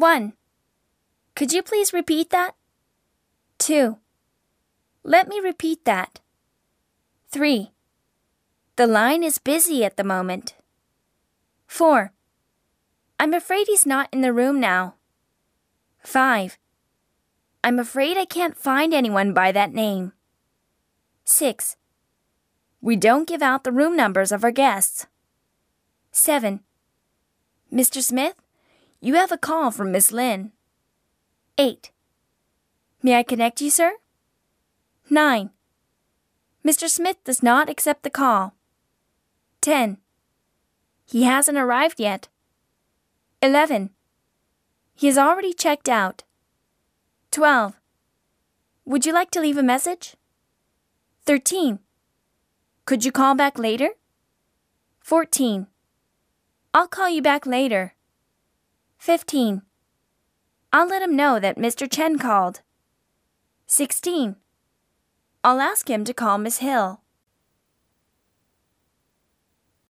1. Could you please repeat that? 2. Let me repeat that. 3. The line is busy at the moment. 4. I'm afraid he's not in the room now. 5. I'm afraid I can't find anyone by that name. 6. We don't give out the room numbers of our guests. 7. Mr. Smith, you have a call from Miss Lynn. 8. May I connect you, sir? 9. Mr. Smith does not accept the call. 10. He hasn't arrived yet. 11. He has already checked out. 12. Would you like to leave a message? 13. Could you call back later? 14. I'll call you back later. 15. I'll let him know that Mr. Chen called. 16. I'll ask him to call Miss Hill.